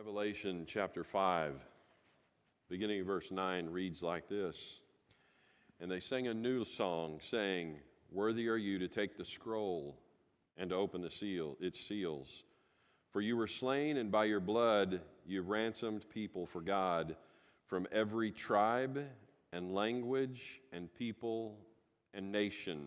Revelation chapter 5, beginning verse 9, reads like this And they sang a new song, saying, Worthy are you to take the scroll and to open the seal, its seals. For you were slain, and by your blood you ransomed people for God from every tribe and language and people and nation.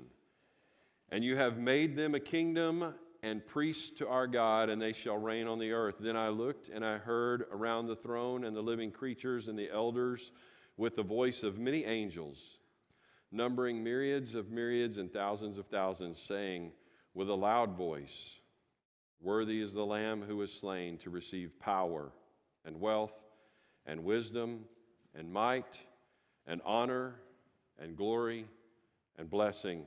And you have made them a kingdom and priests to our God, and they shall reign on the earth. Then I looked, and I heard around the throne and the living creatures and the elders with the voice of many angels, numbering myriads of myriads and thousands of thousands, saying with a loud voice, Worthy is the Lamb who was slain to receive power and wealth and wisdom and might and honor and glory and blessing.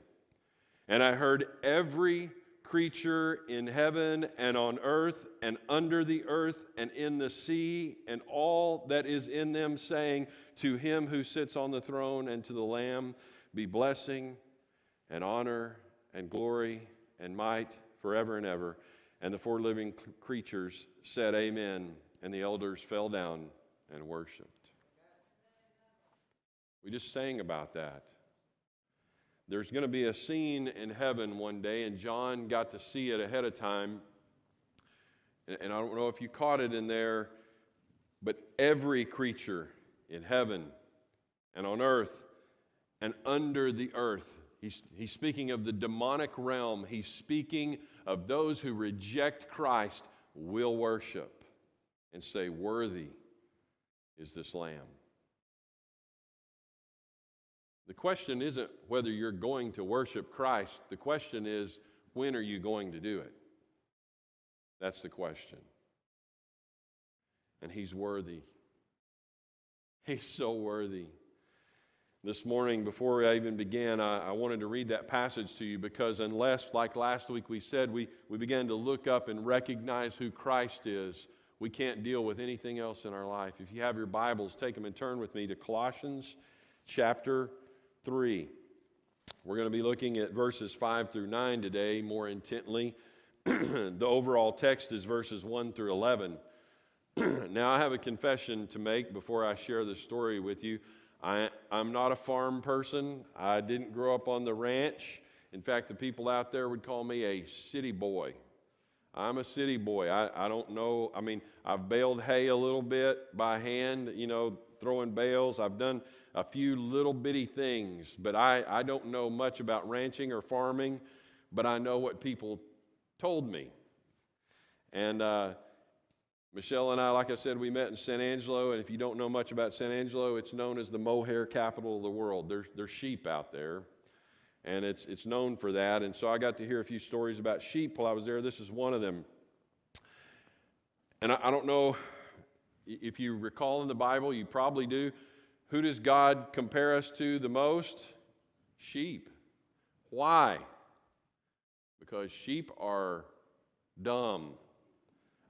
And I heard every creature in heaven and on earth and under the earth and in the sea and all that is in them, saying, To him who sits on the throne and to the Lamb be blessing and honor and glory and might forever and ever. And the four living creatures said, Amen. And the elders fell down and worshiped. We just sang about that. There's going to be a scene in heaven one day, and John got to see it ahead of time. And, and I don't know if you caught it in there, but every creature in heaven and on earth and under the earth. He's, he's speaking of the demonic realm. He's speaking of those who reject Christ will worship and say, Worthy is this lamb. The question isn't whether you're going to worship Christ. The question is, when are you going to do it? That's the question. And He's worthy. He's so worthy. This morning, before I even began, I, I, wanted to read that passage to you because, unless, like last week we said, we, we began to look up and recognize who Christ is, we can't deal with anything else in our life. If you have your Bibles, take them and turn with me to Colossians chapter 3. We're going to be looking at verses 5 through 9 today more intently. the overall text is verses 1 through 11. now, I have a confession to make before I share this story with you. I, am not a farm person. I didn't grow up on the ranch. In fact, the people out there would call me a city boy. I'm a city boy. I, I don't know. I mean, I've baled hay a little bit by hand, you know, throwing bales. I've done a few little bitty things, but I, I don't know much about ranching or farming, but I know what people told me. And uh, Michelle and I, like I said, we met in San Angelo, and if you don't know much about San Angelo, it's known as the mohair capital of the world. There's, there's sheep out there, and it's, it's known for that. And so I got to hear a few stories about sheep while I was there. This is one of them. And I, I don't know if you recall in the Bible, you probably do. Who does God compare us to the most? Sheep. Why? Because sheep are dumb.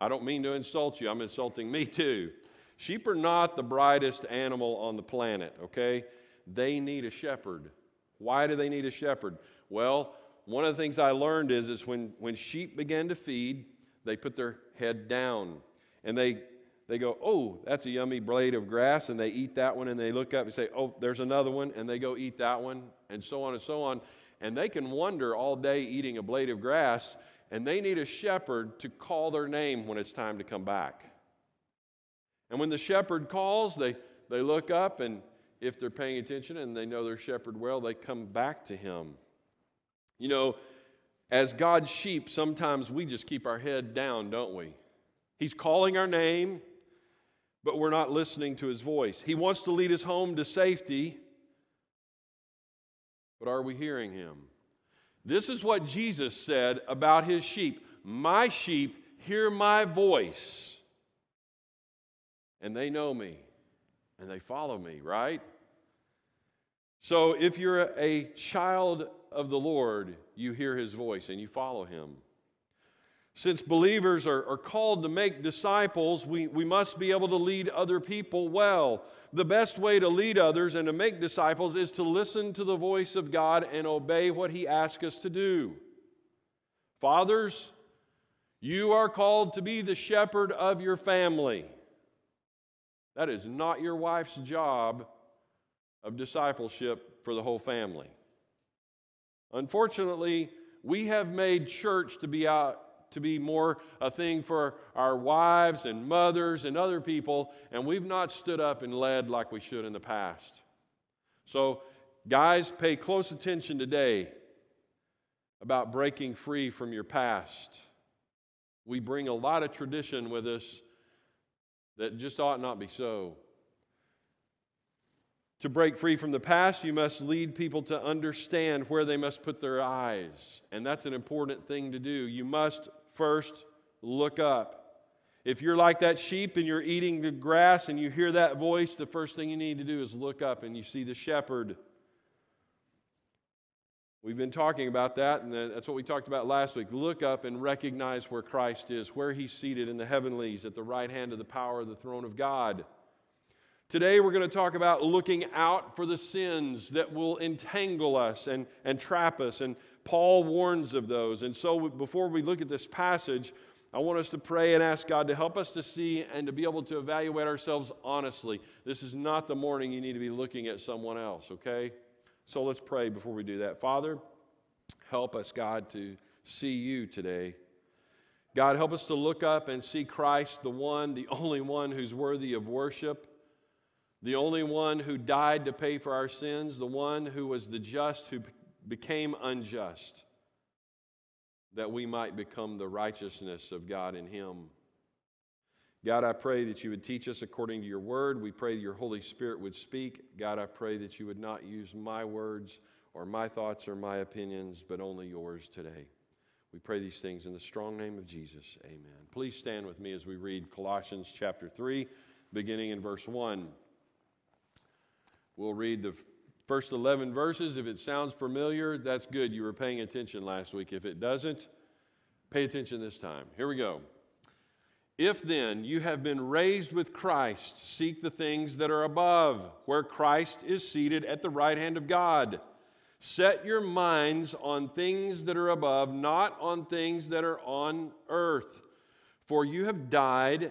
I don't mean to insult you, I'm insulting me too. Sheep are not the brightest animal on the planet, okay? They need a shepherd. Why do they need a shepherd? Well, one of the things I learned is, is when, when sheep begin to feed, they put their head down and they they go, Oh, that's a yummy blade of grass, and they eat that one, and they look up and say, Oh, there's another one, and they go eat that one, and so on and so on. And they can wander all day eating a blade of grass, and they need a shepherd to call their name when it's time to come back. And when the shepherd calls, they, they look up, and if they're paying attention and they know their shepherd well, they come back to him. You know, as God's sheep, sometimes we just keep our head down, don't we? He's calling our name, but we're not listening to his voice. He wants to lead us home to safety, but are we hearing him? This is what Jesus said about his sheep My sheep hear my voice, and they know me, and they follow me, right? So if you're a child of the Lord, you hear his voice and you follow him. Since believers are, are called to make disciples, we, we must be able to lead other people well. The best way to lead others and to make disciples is to listen to the voice of God and obey what He asks us to do. Fathers, You are called to be the shepherd of your family. That is not your wife's job of discipleship for the whole family. Unfortunately, we have made church to be out to be more a thing for our wives and mothers and other people, and we've not stood up and led like we should in the past. So, guys, pay close attention today about breaking free from your past. We bring a lot of tradition with us that just ought not be so. To break free from the past, you must lead people to understand where they must put their eyes. And that's an important thing to do. You must first look up. If you're like that sheep and you're eating the grass and you hear that voice, the first thing you need to do is look up and you see the shepherd. We've been talking about that, and that's what we talked about last week. Look up and recognize where Christ is, where he's seated in the heavenlies at the right hand of the power of the throne of God. Today, we're going to talk about looking out for the sins that will entangle us and, and trap us. And Paul warns of those. And so, before we look at this passage, I want us to pray and ask God to help us to see and to be able to evaluate ourselves honestly. This is not the morning you need to be looking at someone else, okay? So let's pray before we do that. Father, help us, God, to see you today. God, help us to look up and see Christ, the one, the only one who's worthy of worship the only one who died to pay for our sins, the one who was the just who became unjust, that we might become the righteousness of God in Him. God, I pray that you would teach us according to your word. We pray your Holy Spirit would speak. God, I pray that you would not use my words or my thoughts or my opinions, but only yours today. We pray these things in the strong name of Jesus. Amen. Please stand with me as we read Colossians chapter 3, beginning in verse 1. We'll read the first 11 verses. If it sounds familiar, that's good. You were paying attention last week. If it doesn't, pay attention this time. Here we go. If then you have been raised with Christ, seek the things that are above, where Christ is seated at the right hand of God. Set your minds on things that are above, not on things that are on earth. For you have died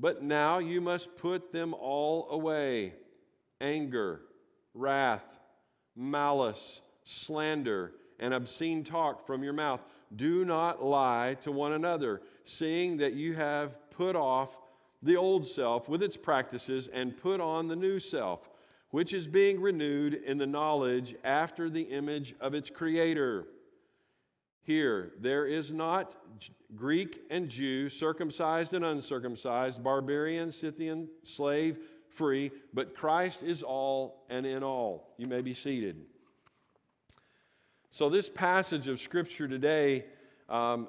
But now you must put them all away anger, wrath, malice, slander, and obscene talk from your mouth. Do not lie to one another, seeing that you have put off the old self with its practices and put on the new self, which is being renewed in the knowledge after the image of its creator here. There is not Greek and Jew, circumcised and uncircumcised, barbarian, Scythian, slave, free, but Christ is all and in all. You may be seated. So, this passage of Scripture today, um,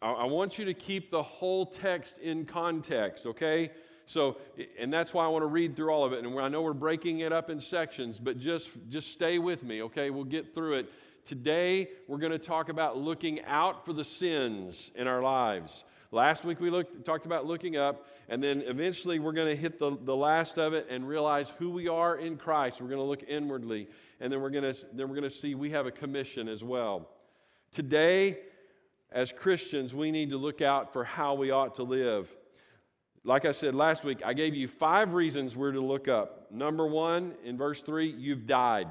I, I want you to keep the whole text in context, okay? So, and that's why I want to read through all of it. And I know we're breaking it up in sections, but just, just stay with me, okay? We'll get through it. Today, we're going to talk about looking out for the sins in our lives. Last week, we looked, talked about looking up, and then eventually, we're going to hit the, the last of it and realize who we are in Christ. We're going to look inwardly, and then we're going to, then we're going to see we have a commission as well. Today, as Christians, we need to look out for how we ought to live. Like I said last week, I gave you five reasons we're to look up. Number one, in verse three, you've died.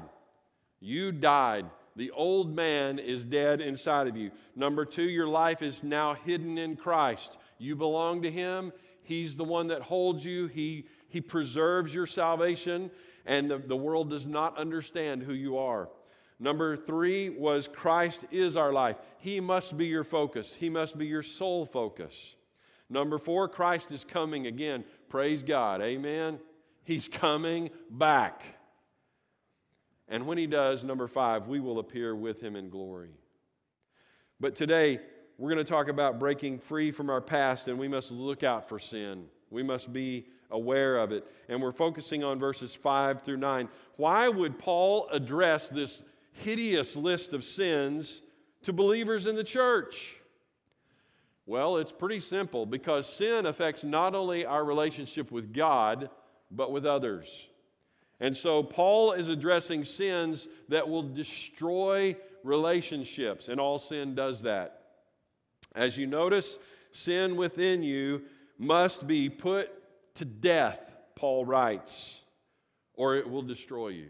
You died. The old man is dead inside of you. Number two, your life is now hidden in Christ. You belong to Him. He's the one that holds you, He, he preserves your salvation, and the, the world does not understand who you are. Number three was Christ is our life. He must be your focus, He must be your sole focus. Number four, Christ is coming again. Praise God. Amen. He's coming back. And when he does, number five, we will appear with him in glory. But today, we're going to talk about breaking free from our past, and we must look out for sin. We must be aware of it. And we're focusing on verses 5 through 9. Why would Paul address this hideous list of sins to believers in the church? Well, it's pretty simple because sin affects not only our relationship with God, but with others. And so Paul is addressing sins that will destroy relationships, and all sin does that. As you notice, sin within you must be put to death, Paul writes, or it will destroy you.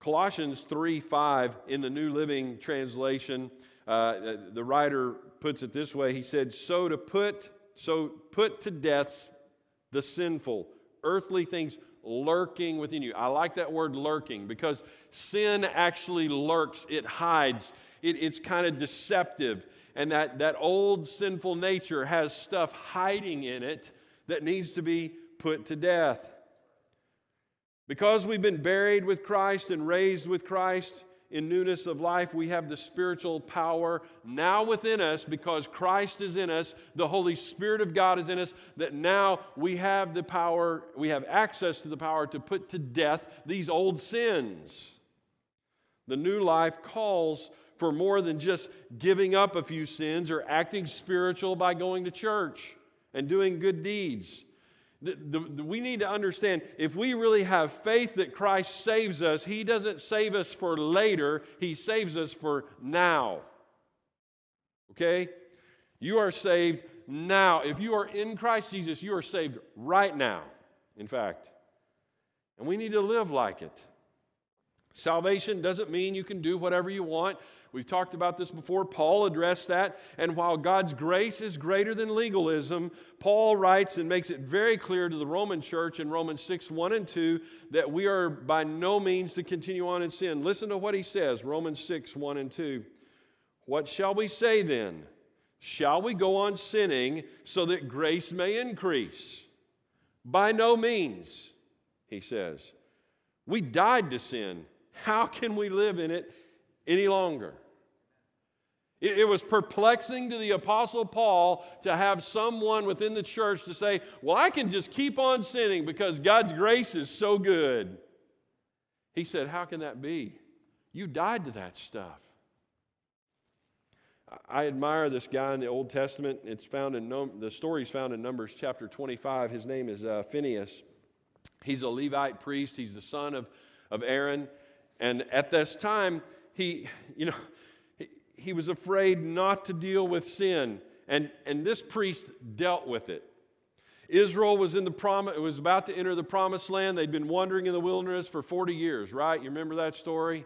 Colossians 3 5 in the New Living Translation, uh, the writer puts it this way. He said, So to put, so put to death the sinful, earthly things lurking within you. I like that word lurking because sin actually lurks, it hides, it, it's kind of deceptive. And that, that old sinful nature has stuff hiding in it that needs to be put to death. Because we've been buried with Christ and raised with Christ in newness of life, we have the spiritual power now within us because Christ is in us, the Holy Spirit of God is in us, that now we have the power, we have access to the power to put to death these old sins. The new life calls for more than just giving up a few sins or acting spiritual by going to church and doing good deeds. The, the, the, we need to understand if we really have faith that Christ saves us, He doesn't save us for later, He saves us for now. Okay? You are saved now. If you are in Christ Jesus, you are saved right now, in fact. And we need to live like it. Salvation doesn't mean you can do whatever you want. We've talked about this before. Paul addressed that. And while God's grace is greater than legalism, Paul writes and makes it very clear to the Roman church in Romans 6 1 and 2 that we are by no means to continue on in sin. Listen to what he says Romans 6 1 and 2. What shall we say then? Shall we go on sinning so that grace may increase? By no means, he says. We died to sin. How can we live in it any longer? It, it was perplexing to the Apostle Paul to have someone within the church to say, Well, I can just keep on sinning because God's grace is so good. He said, How can that be? You died to that stuff. I admire this guy in the Old Testament. It's found in the story's found in Numbers chapter 25. His name is uh, Phineas. He's a Levite priest. He's the son of, of Aaron. And at this time, he, you know, he was afraid not to deal with sin, and, and this priest dealt with it. Israel was in the prom- was about to enter the promised land. They'd been wandering in the wilderness for 40 years, right? You remember that story?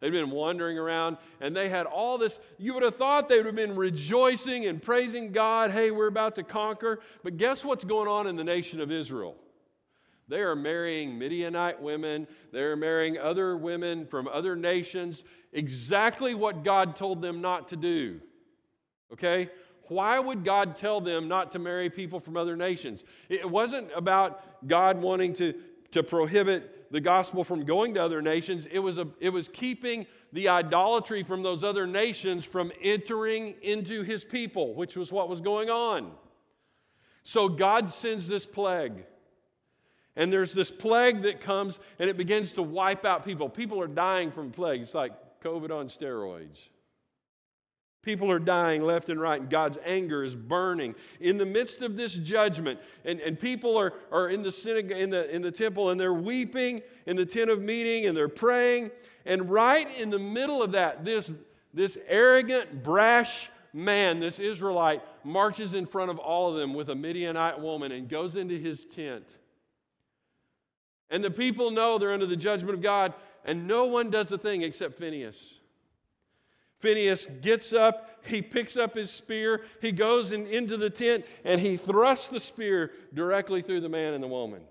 They'd been wandering around and they had all this. You would have thought they would have been rejoicing and praising God. Hey, we're about to conquer. But guess what's going on in the nation of Israel? They are marrying Midianite women, they're marrying other women from other nations, exactly what God told them not to do. Okay? Why would God tell them not to marry people from other nations? It wasn't about God wanting to, to prohibit the gospel from going to other nations. It was, a, it was keeping the idolatry from those other nations from entering into his people, which was what was going on. So God sends this plague. And there's this plague that comes and it begins to wipe out people. People are dying from plague. It's like COVID on steroids. People are dying left and right, and God's anger is burning. In the midst of this judgment, and, and people are, are in the synagogue, in the, in the temple, and they're weeping in the tent of meeting, and they're praying. And right in the middle of that, this, this arrogant, brash man, this Israelite, marches in front of all of them with a Midianite woman and goes into his tent. And the people know they're under the judgment of God, and no one does a thing except Phineas. Phineas gets up, he picks up his spear, he goes in, into the tent, and he thrusts the spear directly through the man and the woman.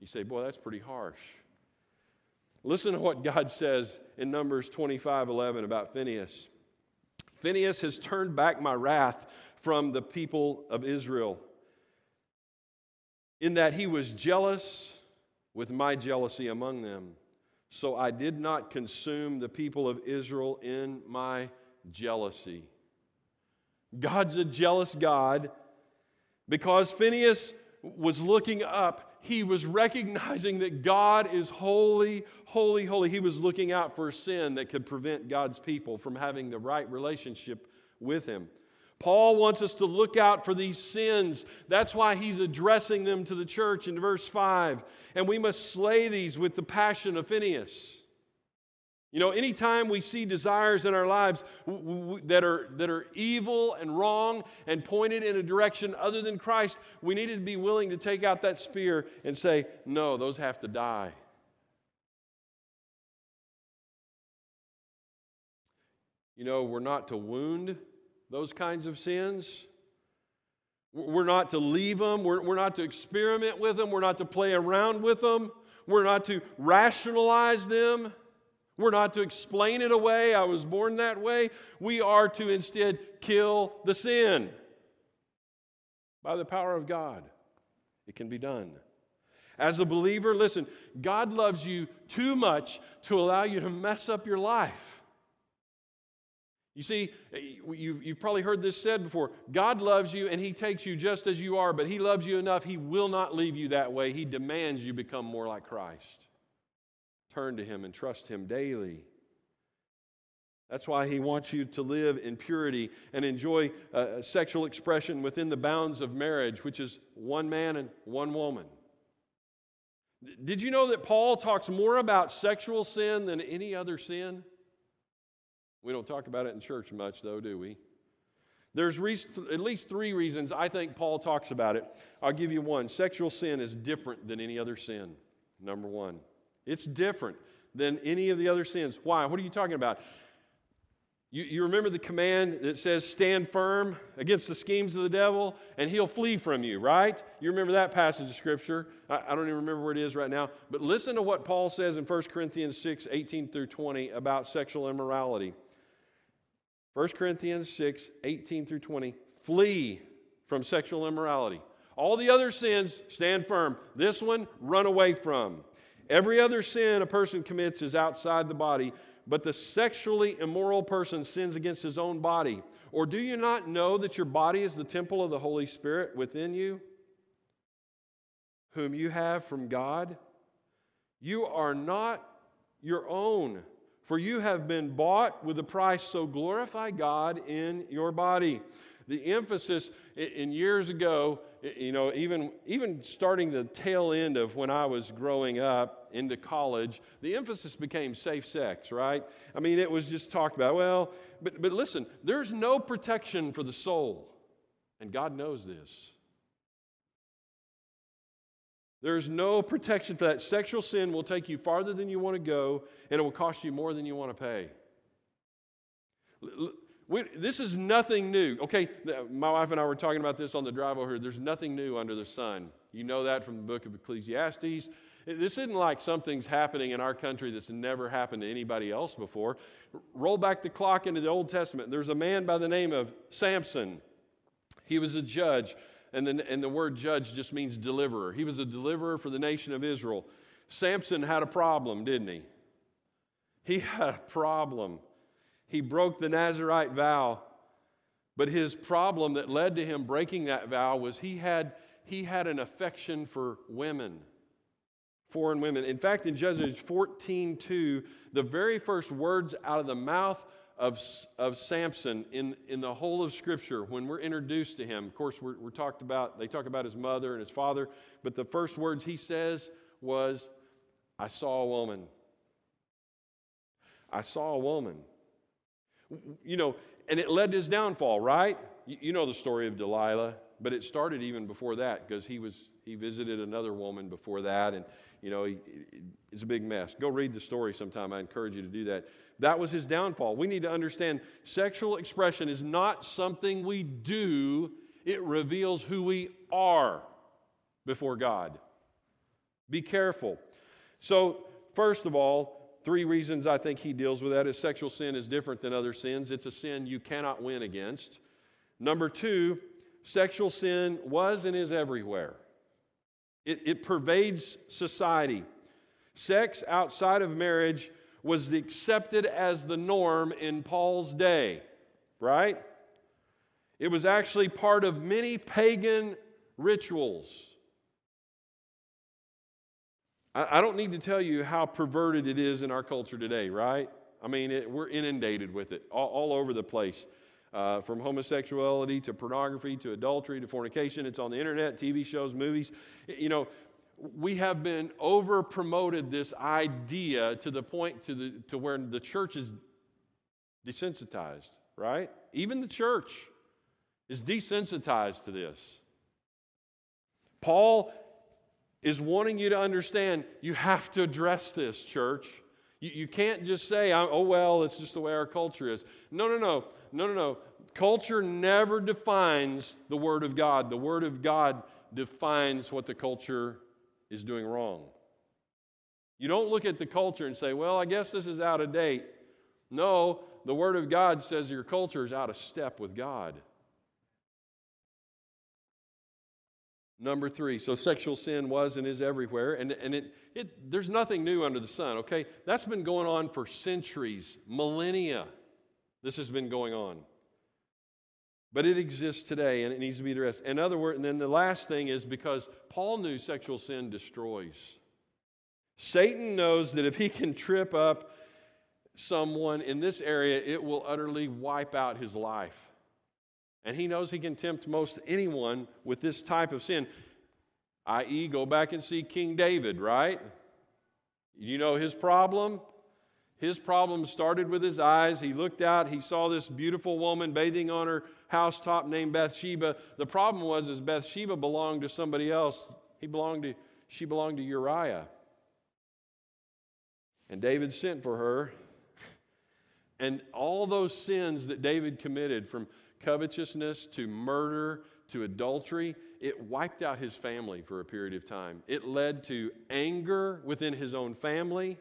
You say, Boy, that's pretty harsh. Listen to what God says in Numbers 25 11 about Phineas. Phineas has turned back my wrath from the people of Israel in that he was jealous with my jealousy among them. So I did not consume the people of Israel in my jealousy. God's a jealous God because Phineas was looking up. He was recognizing that God is holy, holy, holy. He was looking out for sin that could prevent God's people from having the right relationship with Him. Paul wants us to look out for these sins. That's why he's addressing them to the church in verse 5. And we must slay these with the passion of Phineas. You know, anytime we see desires in our lives that are, that are evil and wrong and pointed in a direction other than Christ, we need to be willing to take out that spear and say, no, those have to die. You know, we're not to wound those kinds of sins. We're not to leave them. We're, we're not to experiment with them. We're not to play around with them. We're not to rationalize them. We're not to explain it away. I was born that way. We are to instead kill the sin by the power of God. It can be done. As a believer, listen, God loves you too much to allow you to mess up your life. You see, you've, you've probably heard this said before God loves you and He takes you just as you are, but He loves you enough, He will not leave you that way. He demands you become more like Christ. Turn to Him and trust Him daily. That's why He wants you to live in purity and enjoy uh, sexual expression within the bounds of marriage, which is one man and one woman. Did you know that Paul talks more about sexual sin than any other sin? We don't talk about it in church much, though, do we? There's re- at least three reasons I think Paul talks about it. I'll give you one. Sexual sin is different than any other sin, number one. It's different than any of the other sins. Why? What are you talking about? You, you remember the command that says, stand firm against the schemes of the devil, and he'll flee from you, right? You remember that passage of Scripture. I, I don't even remember where it is right now. But listen to what Paul says in 1 Corinthians 6 18 through 20 about sexual immorality. 1 Corinthians 6 18 through 20. Flee from sexual immorality. All the other sins, stand firm. This one, run away from. Every other sin a person commits is outside the body, but the sexually immoral person sins against his own body. Or do you not know that your body is the temple of the Holy Spirit within you, whom you have from God? You are not your own. For you have been bought with a price, so glorify God in your body. The emphasis in years ago, you know, even, even starting the tail end of when I was growing up into college, the emphasis became safe sex, right? I mean, it was just talked about. Well, but, but listen, there's no protection for the soul, and God knows this. There's no protection for that. Sexual sin will take you farther than you want to go, and it will cost you more than you want to pay. We, this is nothing new. Okay, my wife and I were talking about this on the drive over here. There's nothing new under the sun. You know that from the book of Ecclesiastes. This isn't like something's happening in our country that's never happened to anybody else before. Roll back the clock into the Old Testament. There's a man by the name of Samson. He was a judge and the, and the word judge just means deliverer. He was a deliverer for the nation of Israel. Samson had a problem, didn't he? He had a problem. He broke the Nazarite vow, but his problem that led to him breaking that vow was he had, he had an affection for women, foreign women. In fact, in Judges 14 2, the very first words out of the mouth of, of Samson in, in the whole of Scripture, when we're introduced to him, of course, we're, we're talked about, they talk about his mother and his father, but the first words he says was, I saw a woman. I saw a woman. You know, and it led to his downfall, right? You, you know the story of Delilah, but it started even before that because he was he visited another woman before that, and you know he, it's a big mess. Go read the story sometime. I encourage you to do that. That was his downfall. We need to understand sexual expression is not something we do, it reveals who we are before God. Be careful. So, first of all, three reasons I think he deals with that is sexual sin is different than other sins. It's a sin you cannot win against. Number two, sexual sin was and is everywhere. It, it pervades society. Sex outside of marriage was accepted as the norm in Paul's day. right? It was actually part of many pagan rituals. I, I don't need to tell you how perverted it is in our culture today, right? I mean, it, we're inundated with it all, all over the place. Uh, from homosexuality to pornography to adultery to fornication. It's on the internet, TV shows, movies. You know, we have been over promoted this idea to the point to, the, to where the church is desensitized, right? Even the church is desensitized to this. Paul is wanting you to understand you have to address this, church. You, you can't just say, oh, well, it's just the way our culture is. No, no, no. No, no, no. Culture never defines the Word of God. The Word of God defines what the culture is doing wrong. You don't look at the culture and say, well, I guess this is out of date. No, the Word of God says your culture is out of step with God. Number three, so sexual sin was and is everywhere, and, and it, it, there's nothing new under the sun, okay? That's been going on for centuries, millennia. This has been going on. But it exists today and it needs to be addressed. In other words, and then the last thing is because Paul knew sexual sin destroys. Satan knows that if he can trip up someone in this area, it will utterly wipe out his life. And he knows he can tempt most anyone with this type of sin, i.e., go back and see King David, right? You know his problem? His problem started with his eyes. He looked out, he saw this beautiful woman bathing on her housetop named Bathsheba. The problem was is Bathsheba belonged to somebody else. He belonged to she belonged to Uriah. And David sent for her. And all those sins that David committed from covetousness to murder to adultery, it wiped out his family for a period of time. It led to anger within his own family.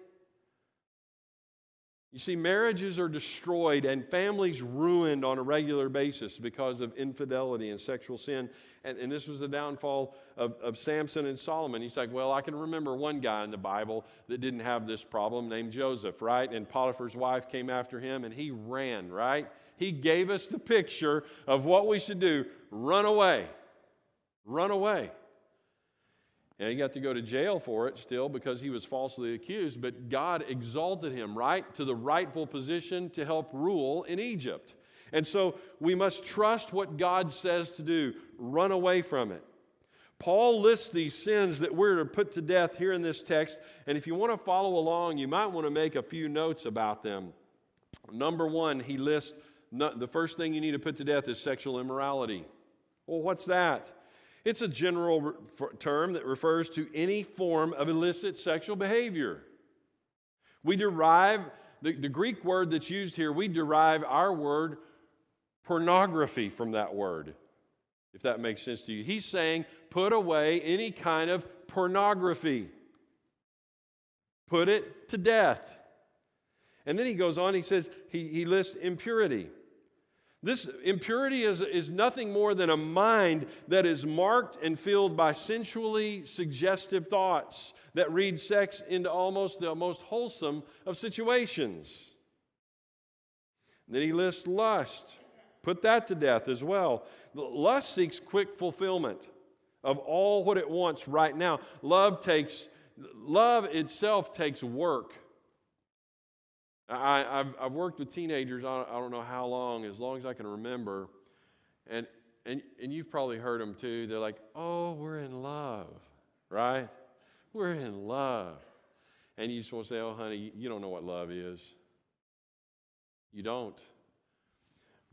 You see, marriages are destroyed and families ruined on a regular basis because of infidelity and sexual sin. And, and this was the downfall of, of Samson and Solomon. He's like, Well, I can remember one guy in the Bible that didn't have this problem named Joseph, right? And Potiphar's wife came after him and he ran, right? He gave us the picture of what we should do run away. Run away. And he got to go to jail for it still because he was falsely accused, but God exalted him, right, to the rightful position to help rule in Egypt. And so we must trust what God says to do, run away from it. Paul lists these sins that we're to put to death here in this text, and if you want to follow along, you might want to make a few notes about them. Number one, he lists the first thing you need to put to death is sexual immorality. Well, what's that? It's a general term that refers to any form of illicit sexual behavior. We derive, the, the Greek word that's used here, we derive our word pornography from that word, if that makes sense to you. He's saying put away any kind of pornography, put it to death. And then he goes on, he says, he, he lists impurity. This impurity is, is nothing more than a mind that is marked and filled by sensually suggestive thoughts that read sex into almost the most wholesome of situations. then he lists lust. Put that to death as well. Lust seeks quick fulfillment of all what it wants right now. Love takes love itself takes work. I, have I've worked with teenagers, I don't know how long, as long as I can remember. And, and, and you've probably heard them too. They're like, oh, we're in love, right? We're in love. And you just want to say, oh, honey, you don't know what love is. You don't.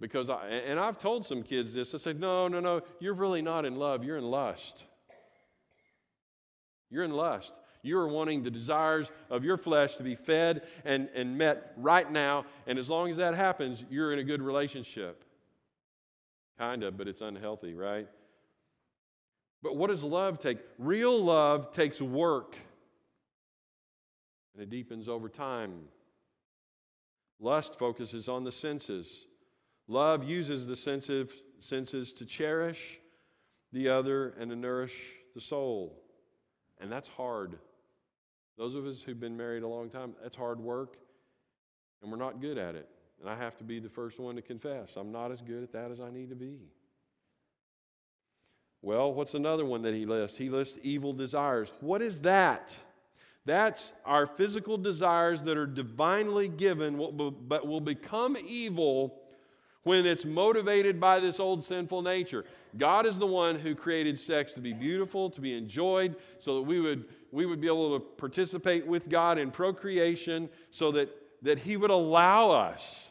Because I, and I've told some kids this. I said, no, no, no, you're really not in love. You're in lust. You're in lust. You are wanting the desires of your flesh to be fed and, and met right now. And as long as that happens, you're in a good relationship. Kind of, but it's unhealthy, right? But what does love take? Real love takes work, and it deepens over time. Lust focuses on the senses. Love uses the sensitive senses to cherish the other and to nourish the soul. And that's hard. Those of us who've been married a long time, that's hard work, and we're not good at it. And I have to be the first one to confess I'm not as good at that as I need to be. Well, what's another one that he lists? He lists evil desires. What is that? That's our physical desires that are divinely given, but will become evil when it's motivated by this old sinful nature. God is the one who created sex to be beautiful, to be enjoyed, so that we would, we would be able to participate with God in procreation, so that, that He would allow us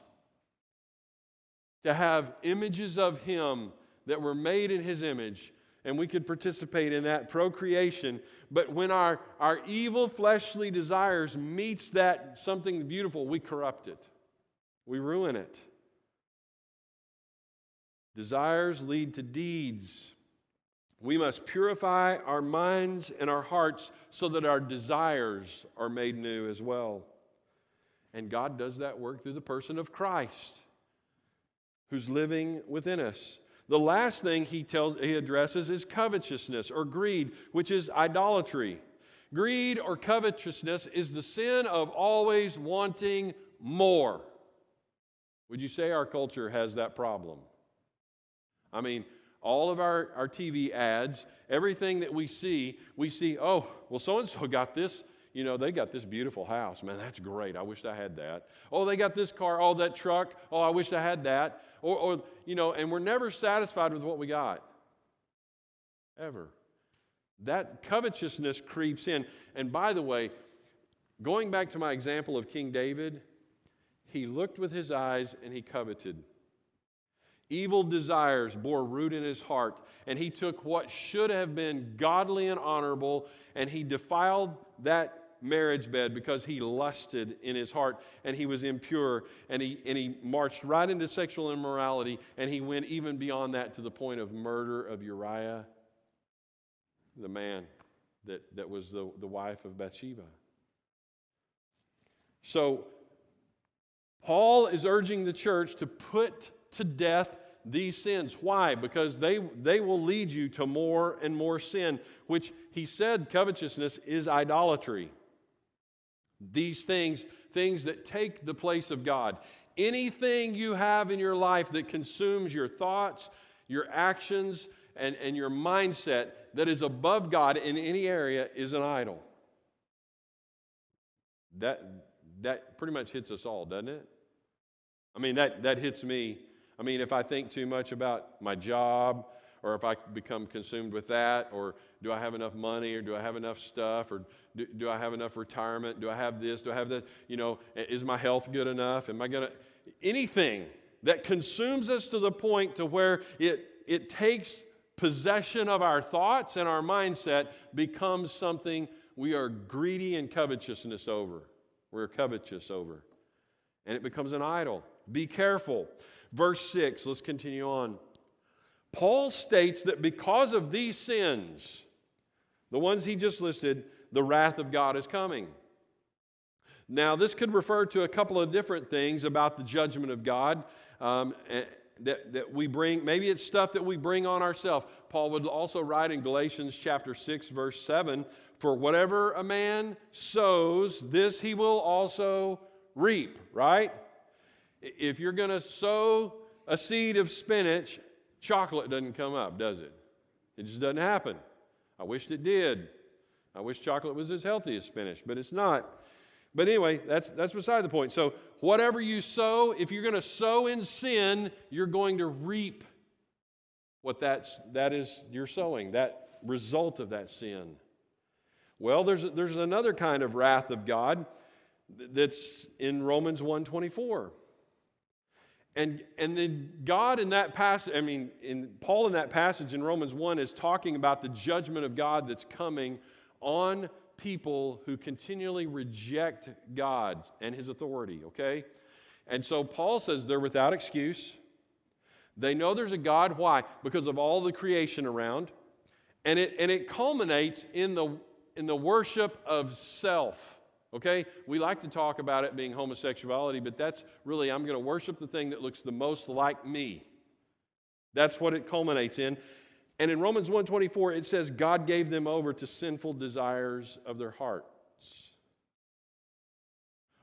to have images of Him that were made in His image and we could participate in that procreation. But when our, our evil fleshly desires meets that something beautiful, we corrupt it. We ruin it. Desires lead to deeds. We must purify our minds and our hearts so that our desires are made new as well. And God does that work through the person of Christ, who's living within us. The last thing he tells he addresses is covetousness or greed, which is idolatry. Greed or covetousness is the sin of always wanting more. Would you say our culture has that problem? I mean, all of our, our TV ads, everything that we see, we see, oh, well, so and so got this. You know, they got this beautiful house. Man, that's great. I wish I had that. Oh, they got this car. Oh, that truck. Oh, I wish I had that. Or, or, you know, and we're never satisfied with what we got. Ever. That covetousness creeps in. And by the way, going back to my example of King David, he looked with his eyes and he coveted. Evil desires bore root in his heart, and he took what should have been godly and honorable, and he defiled that marriage bed because he lusted in his heart and he was impure and he, and he marched right into sexual immorality and he went even beyond that to the point of murder of Uriah, the man that, that was the, the wife of Bathsheba. So, Paul is urging the church to put to death these sins. Why? Because they, they will lead you to more and more sin, which he said covetousness is idolatry. These things, things that take the place of God. Anything you have in your life that consumes your thoughts, your actions, and, and your mindset that is above God in any area is an idol. That, that pretty much hits us all, doesn't it? I mean, that, that hits me. I mean, if I think too much about my job, or if I become consumed with that, or do I have enough money, or do I have enough stuff, or do, do I have enough retirement? Do I have this? Do I have that? You know, is my health good enough? Am I going to. Anything that consumes us to the point to where it, it takes possession of our thoughts and our mindset becomes something we are greedy and covetousness over. We're covetous over. And it becomes an idol. Be careful. Verse 6, let's continue on. Paul states that because of these sins, the ones he just listed, the wrath of God is coming. Now, this could refer to a couple of different things about the judgment of God um, eh, that, that we bring. Maybe it's stuff that we bring on ourselves. Paul would also write in Galatians chapter 6, verse 7 For whatever a man sows, this he will also reap, right? If you're going to sow a seed of spinach, chocolate doesn't come up, does it? It just doesn't happen. I wished it did. I wish chocolate was as healthy as spinach, but it's not. But anyway, that's, that's beside the point. So, whatever you sow, if you're going to sow in sin, you're going to reap what that's, that is you're sowing, that result of that sin. Well, there's, there's another kind of wrath of God that's in Romans 124. And, and then God in that passage, I mean, in Paul in that passage in Romans 1 is talking about the judgment of God that's coming on people who continually reject God and his authority, okay? And so Paul says they're without excuse. They know there's a God. Why? Because of all the creation around. And it, and it culminates in the, in the worship of self. Okay? We like to talk about it being homosexuality, but that's really, I'm going to worship the thing that looks the most like me. That's what it culminates in. And in Romans 1:24 it says God gave them over to sinful desires of their hearts.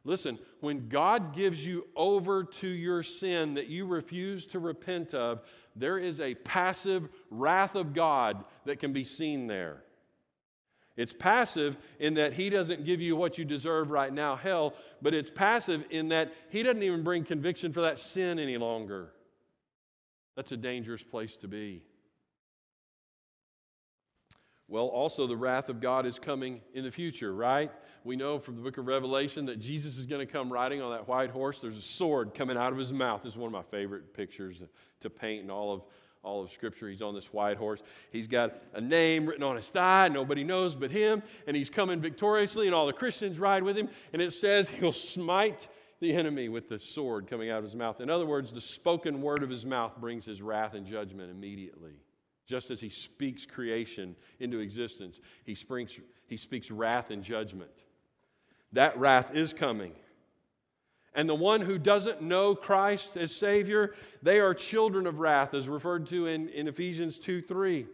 Listen, when God gives you over to your sin that you refuse to repent of, there is a passive wrath of God that can be seen there. It's passive in that He doesn't give you what you deserve right now, hell, but it's passive in that He doesn't even bring conviction for that sin any longer. That's a dangerous place to be. Well, also, the wrath of God is coming in the future, right? We know from the book of Revelation that Jesus is going to come riding on that white horse. There's a sword coming out of his mouth. This is one of my favorite pictures to paint in all of, all of Scripture. He's on this white horse. He's got a name written on his thigh. Nobody knows but him. And he's coming victoriously, and all the Christians ride with him. And it says he'll smite the enemy with the sword coming out of his mouth. In other words, the spoken word of his mouth brings his wrath and judgment immediately. Just as he speaks creation into existence, he, springs, he speaks wrath and judgment. That wrath is coming. And the one who doesn't know Christ as Savior, they are children of wrath, as referred to in, in Ephesians 2 3.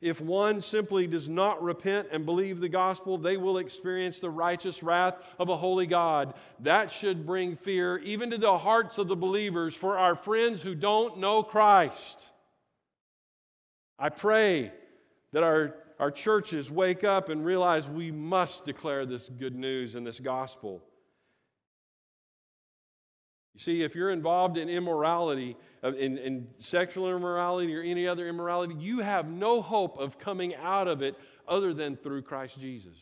If one simply does not repent and believe the gospel, they will experience the righteous wrath of a holy God. That should bring fear even to the hearts of the believers for our friends who don't know Christ. I pray that our, our churches wake up and realize we must declare this good news and this gospel. You see, if you're involved in immorality, uh, in, in sexual immorality or any other immorality, you have no hope of coming out of it other than through Christ Jesus.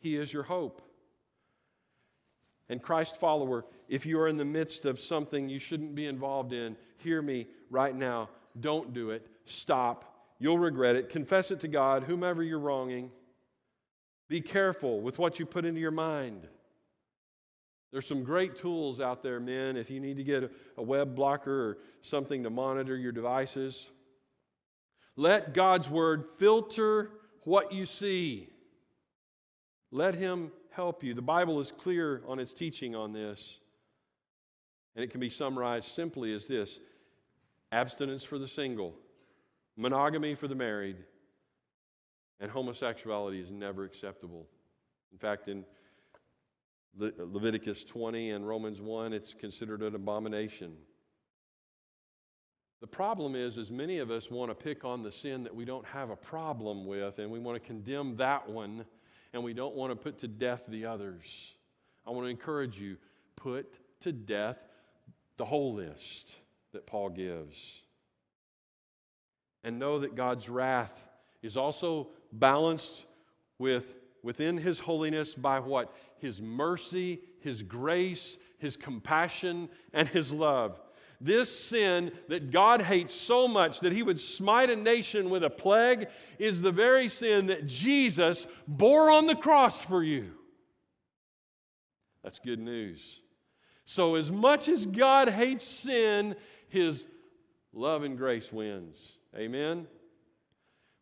He is your hope. And Christ follower, if you are in the midst of something you shouldn't be involved in, hear me right now. Don't do it. Stop. You'll regret it. Confess it to God, whomever you're wronging. Be careful with what you put into your mind. There's some great tools out there, men, if you need to get a web blocker or something to monitor your devices. Let God's word filter what you see. Let Him help you. The Bible is clear on its teaching on this. And it can be summarized simply as this abstinence for the single, monogamy for the married, and homosexuality is never acceptable. In fact, in Le- Leviticus 20 and Romans 1, it's considered an abomination. The problem is, is many of us want to pick on the sin that we don't have a problem with, and we want to condemn that one, and we don't want to put to death the others. I want to encourage you, put to death the whole list that Paul gives and know that God's wrath is also balanced with within his holiness by what? His mercy, his grace, his compassion, and his love. This sin that God hates so much that he would smite a nation with a plague is the very sin that Jesus bore on the cross for you. That's good news. So, as much as God hates sin, his love and grace wins. Amen?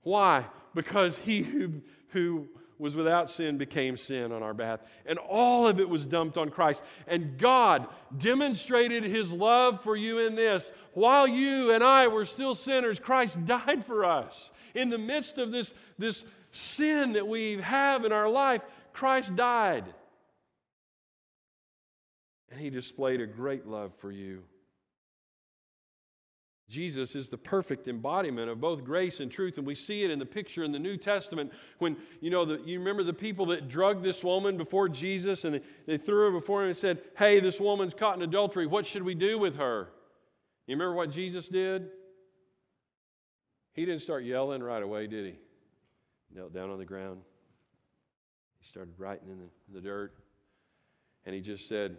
Why? Because he who, who was without sin became sin on our behalf. And all of it was dumped on Christ. And God demonstrated his love for you in this. While you and I were still sinners, Christ died for us. In the midst of this, this sin that we have in our life, Christ died. And he displayed a great love for you. Jesus is the perfect embodiment of both grace and truth, and we see it in the picture in the New Testament when, you know, the, you remember the people that drugged this woman before Jesus and they, threw her before him and said, Hey, this woman's caught in adultery. What should we do with her? You remember what Jesus did? He didn't start yelling right away, did he? Knelt down on the ground. He started writing in the, in the dirt. And he just said,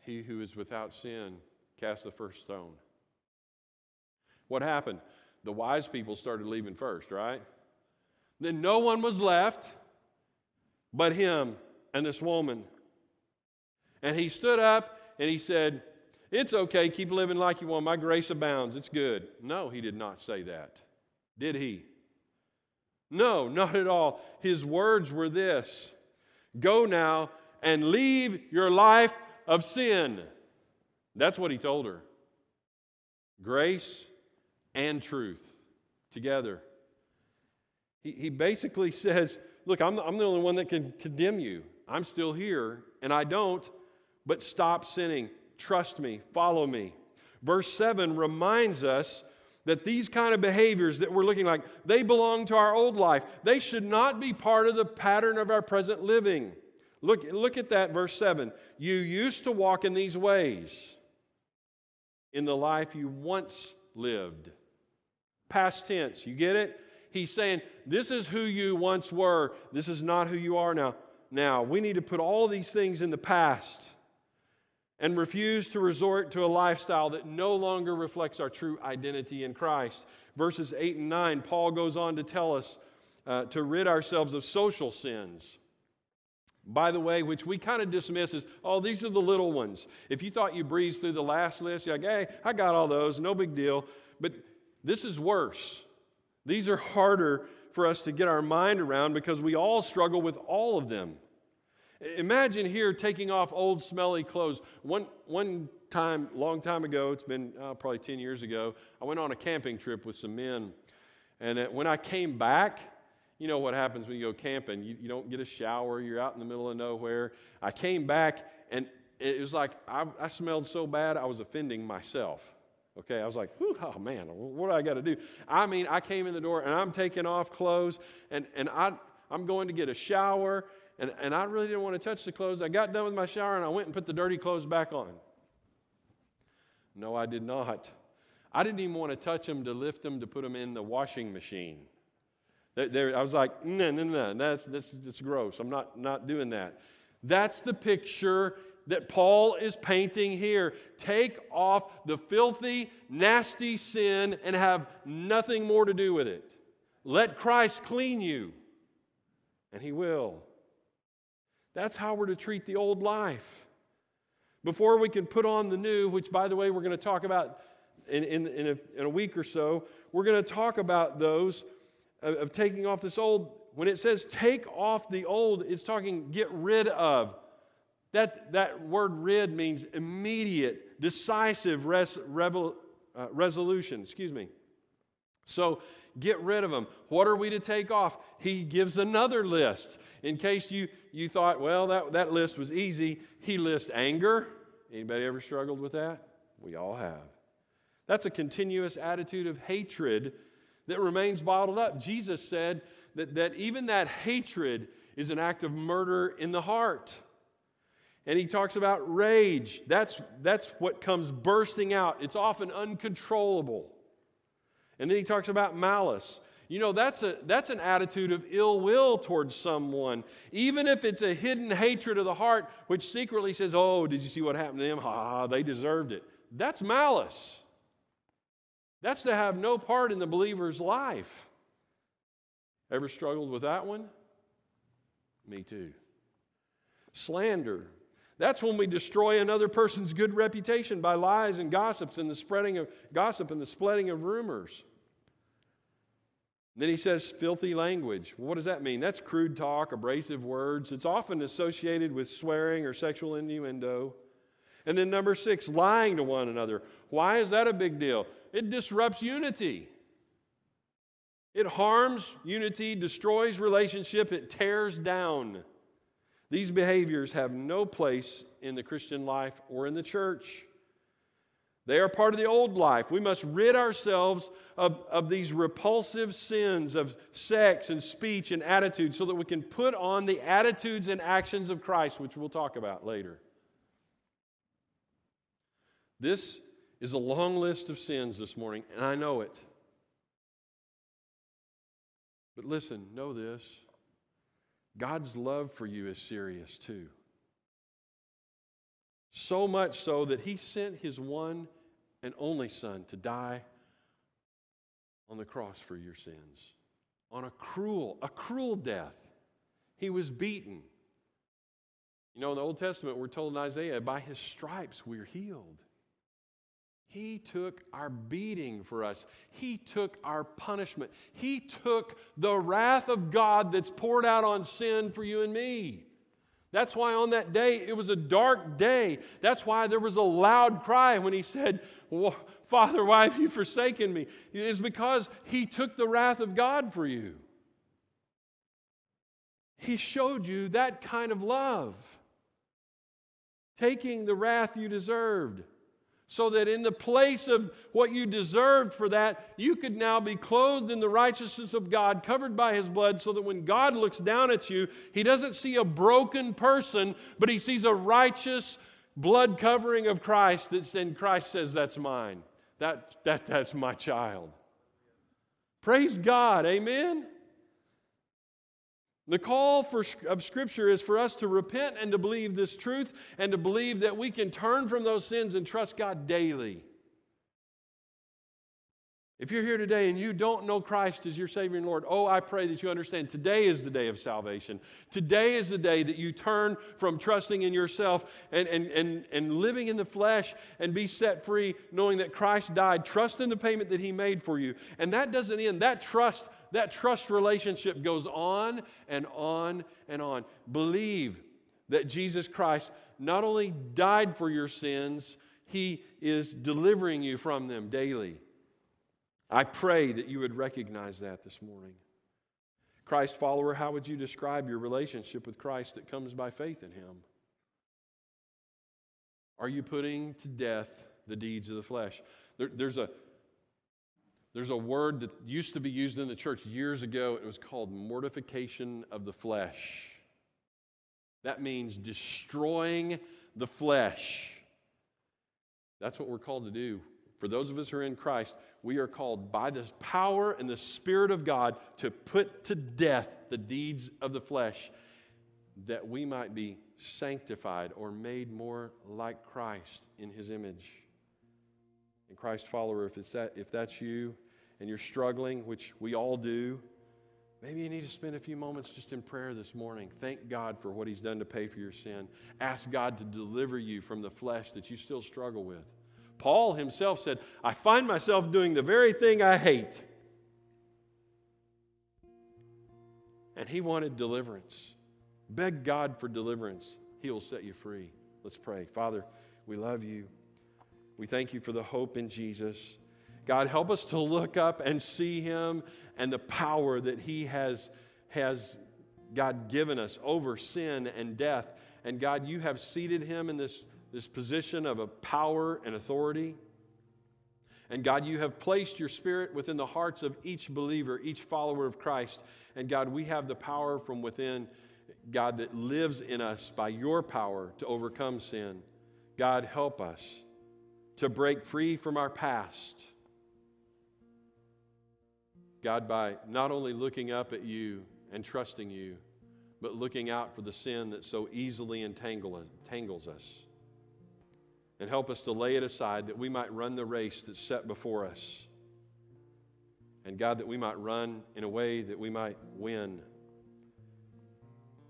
He who is without sin, cast the first stone. What happened? The wise people started leaving first, right? Then no one was left but him and this woman. And he stood up and he said, It's okay, keep living like you want. My grace abounds. It's good. No, he did not say that. Did he? No, not at all. His words were this Go now and leave your life of sin. That's what he told her. Grace and truth together. He, he basically says, Look, I'm, I'm the only one that can condemn you. I'm still here and I don't, but stop sinning. Trust me, follow me. Verse 7 reminds us that these kind of behaviors that we're looking like, they belong to our old life. They should not be part of the pattern of our present living. Look, look at that, verse 7. You used to walk in these ways in the life you once lived. Past tense, you get it? He's saying, This is who you once were. This is not who you are now. Now, we need to put all these things in the past and refuse to resort to a lifestyle that no longer reflects our true identity in Christ. Verses 8 and 9, Paul goes on to tell us uh, to rid ourselves of social sins. By the way, which we kind of dismiss as, oh, these are the little ones. If you thought you breezed through the last list, you're like, hey, I got all those, no big deal. But this is worse. These are harder for us to get our mind around because we all struggle with all of them. Imagine here taking off old smelly clothes. One, one time, long time ago, it's been uh, probably 10 years ago, I went on a camping trip with some men. And uh, when I came back, you know what happens when you go camping. You, you don't get a shower, you're out in the middle of nowhere. I came back, and it was like I, I smelled so bad, I was offending myself. Okay, I was like, oh man, what do I got to do? I mean, I came in the door and I'm taking off clothes and, and I, I'm going to get a shower and, and I really didn't want to touch the clothes. I got done with my shower and I went and put the dirty clothes back on. No, I did not. I didn't even want to touch them to lift them to put them in the washing machine. There, I was like, no, no, no, that's, that's, that's gross. I'm not, not doing that. That's the picture that Paul is painting here. Take off the filthy, nasty sin and have nothing more to do with it. Let Christ clean you, and He will. That's how we're to treat the old life. Before we can put on the new, which, by the way, we're going to talk about in, in, in, a, in a week or so, we're going to talk about those of, of taking off this old. When it says take off the old, it's talking get rid of. That, that word rid means immediate, decisive res, revel, uh, resolution. Excuse me. So get rid of them. What are we to take off? He gives another list. In case you, you thought, well, that, that list was easy, he lists anger. Anybody ever struggled with that? We all have. That's a continuous attitude of hatred that remains bottled up. Jesus said that, that even that hatred is an act of murder in the heart. And he talks about rage. That's, that's what comes bursting out. It's often uncontrollable. And then he talks about malice. You know, that's, a, that's an attitude of ill will towards someone, even if it's a hidden hatred of the heart, which secretly says, Oh, did you see what happened to them? Ha, they deserved it. That's malice. That's to have no part in the believer's life. Ever struggled with that one? Me too. Slander. That's when we destroy another person's good reputation by lies and gossips and the spreading of gossip and the spreading of rumors. Then he says filthy language. What does that mean? That's crude talk, abrasive words. It's often associated with swearing or sexual innuendo. And then number six, lying to one another. Why is that a big deal? It disrupts unity. It harms unity, destroys relationship, it tears down. These behaviors have no place in the Christian life or in the church. They are part of the old life. We must rid ourselves of, of these repulsive sins of sex and speech and attitude so that we can put on the attitudes and actions of Christ, which we'll talk about later. This is a long list of sins this morning, and I know it. But listen, know this God's love for you is serious too. So much so that he sent his one and only son to die on the cross for your sins. On a cruel, a cruel death. He was beaten. You know, in the Old Testament, we're told in Isaiah, by his stripes we're healed. He took our beating for us. He took our punishment. He took the wrath of God that's poured out on sin for you and me. That's why on that day it was a dark day. That's why there was a loud cry when he said, Father, why have you forsaken me? It's because he took the wrath of God for you. He showed you that kind of love, taking the wrath you deserved so that in the place of what you deserved for that, you could now be clothed in the righteousness of God, covered by His blood, so that when God looks down at you, He doesn't see a broken person, but He sees a righteous blood covering of Christ. That's, and Christ says, That's mine. That, that, that's my child. Praise God. Amen. The call for, of Scripture is for us to repent and to believe this truth and to believe that we can turn from those sins and trust God daily. If you're here today and you don't know Christ as your Savior and Lord, oh, I pray that you understand today is the day of salvation. Today is the day that you turn from trusting in yourself and, and, and, and living in the flesh and be set free, knowing that Christ died. Trust in the payment that He made for you. And that doesn't end. That trust, that trust relationship goes on and on and on. Believe that Jesus Christ not only died for your sins, He is delivering you from them daily. I pray that you would recognize that this morning. Christ follower, how would you describe your relationship with Christ that comes by faith in Him? Are you putting to death the deeds of the flesh? There, there's, a, there's a word that used to be used in the church years ago. It was called mortification of the flesh. That means destroying the flesh. That's what we're called to do. For those of us who are in Christ, we are called by the power and the Spirit of God to put to death the deeds of the flesh that we might be sanctified or made more like Christ in his image. And Christ follower, if, it's that, if that's you and you're struggling, which we all do, maybe you need to spend a few moments just in prayer this morning. Thank God for what he's done to pay for your sin. Ask God to deliver you from the flesh that you still struggle with. Paul himself said, I find myself doing the very thing I hate. And he wanted deliverance. Beg God for deliverance. He will set you free. Let's pray. Father, we love you. We thank you for the hope in Jesus. God, help us to look up and see him and the power that he has, has God given us over sin and death. And God, you have seated him in this this position of a power and authority. And God, you have placed your spirit within the hearts of each believer, each follower of Christ. And God, we have the power from within, God, that lives in us by your power to overcome sin. God, help us to break free from our past. God, by not only looking up at you and trusting you, but looking out for the sin that so easily entangles us and help us to lay it aside that we might run the race that's set before us. And God, that we might run in a way that we might win.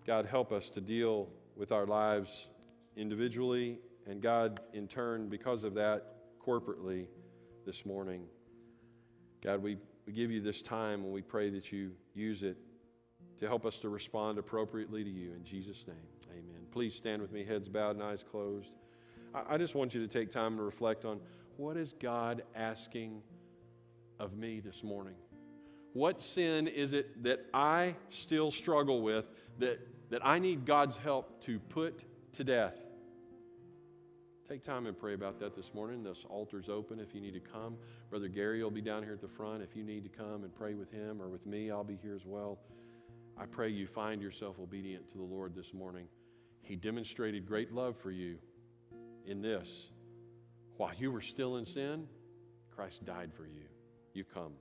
God, help us to deal with our lives individually, and God, in turn, because of that, corporately this morning. God, we, we give you this time and we pray that you use it to help us to respond appropriately to you. In Jesus' name, amen. Please stand with me, heads bowed and eyes closed. I just want you to take time to reflect on what is God asking of me this morning? What sin is it that I still struggle with that, that I need God's help to put to death? Take time and pray about that this morning. This altar's open if you need to come. Brother Gary will be down here at the front. If you need to come and pray with him or with me, I'll be here as well. I pray you find yourself obedient to the Lord this morning. He demonstrated great love for you in this while you were still in sin, Christ died for you. You come.